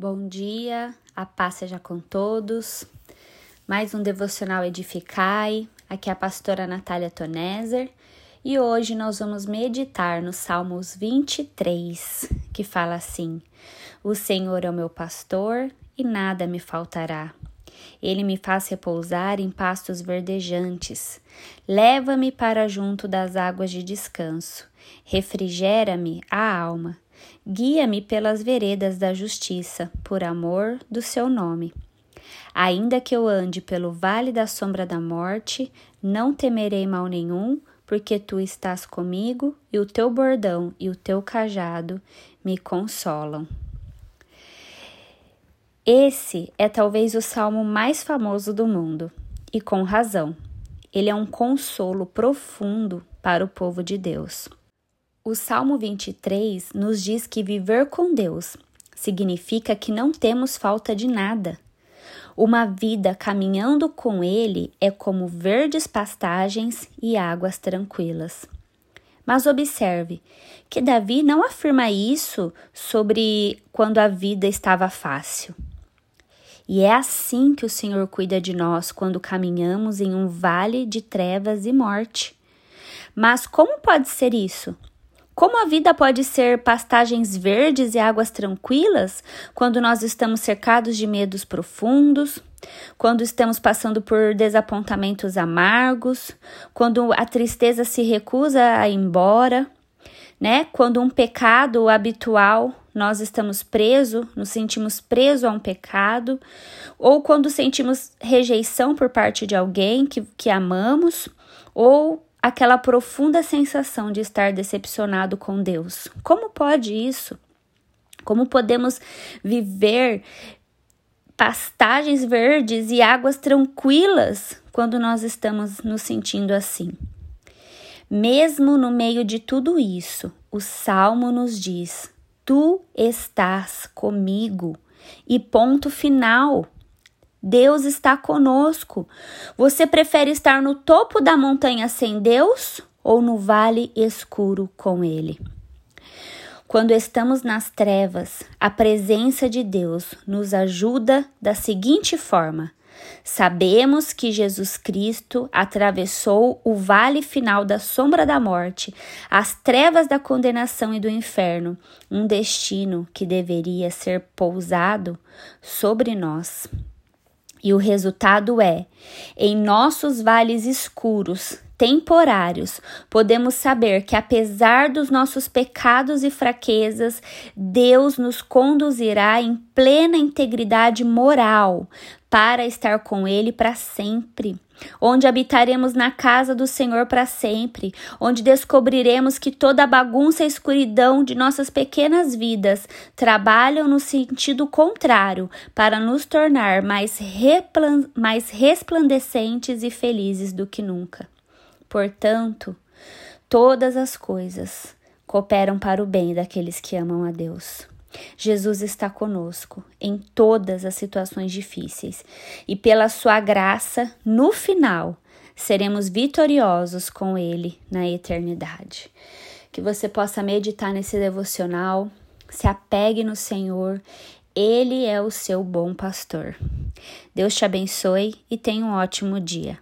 Bom dia, a paz seja com todos. Mais um devocional Edificai. Aqui é a pastora Natália Toneser e hoje nós vamos meditar no Salmos 23, que fala assim: O Senhor é o meu pastor e nada me faltará. Ele me faz repousar em pastos verdejantes. Leva-me para junto das águas de descanso. Refrigera-me a alma. Guia-me pelas veredas da justiça, por amor do seu nome. Ainda que eu ande pelo vale da sombra da morte, não temerei mal nenhum, porque tu estás comigo e o teu bordão e o teu cajado me consolam. Esse é talvez o salmo mais famoso do mundo, e com razão. Ele é um consolo profundo para o povo de Deus. O Salmo 23 nos diz que viver com Deus significa que não temos falta de nada. Uma vida caminhando com Ele é como verdes pastagens e águas tranquilas. Mas observe que Davi não afirma isso sobre quando a vida estava fácil. E é assim que o Senhor cuida de nós quando caminhamos em um vale de trevas e morte. Mas como pode ser isso? Como a vida pode ser pastagens verdes e águas tranquilas quando nós estamos cercados de medos profundos, quando estamos passando por desapontamentos amargos, quando a tristeza se recusa a ir embora, né? Quando um pecado habitual nós estamos presos, nos sentimos presos a um pecado, ou quando sentimos rejeição por parte de alguém que, que amamos, ou aquela profunda sensação de estar decepcionado com Deus. Como pode isso? Como podemos viver pastagens verdes e águas tranquilas quando nós estamos nos sentindo assim? Mesmo no meio de tudo isso, o salmo nos diz: Tu estás comigo. E ponto final. Deus está conosco. Você prefere estar no topo da montanha sem Deus ou no vale escuro com Ele? Quando estamos nas trevas, a presença de Deus nos ajuda da seguinte forma: Sabemos que Jesus Cristo atravessou o vale final da sombra da morte, as trevas da condenação e do inferno, um destino que deveria ser pousado sobre nós. E o resultado é: em nossos vales escuros, temporários, podemos saber que, apesar dos nossos pecados e fraquezas, Deus nos conduzirá em plena integridade moral para estar com Ele para sempre. Onde habitaremos na casa do Senhor para sempre, onde descobriremos que toda a bagunça e escuridão de nossas pequenas vidas trabalham no sentido contrário para nos tornar mais, mais resplandecentes e felizes do que nunca. Portanto, todas as coisas cooperam para o bem daqueles que amam a Deus. Jesus está conosco em todas as situações difíceis e, pela sua graça, no final, seremos vitoriosos com Ele na eternidade. Que você possa meditar nesse devocional, se apegue no Senhor, Ele é o seu bom pastor. Deus te abençoe e tenha um ótimo dia.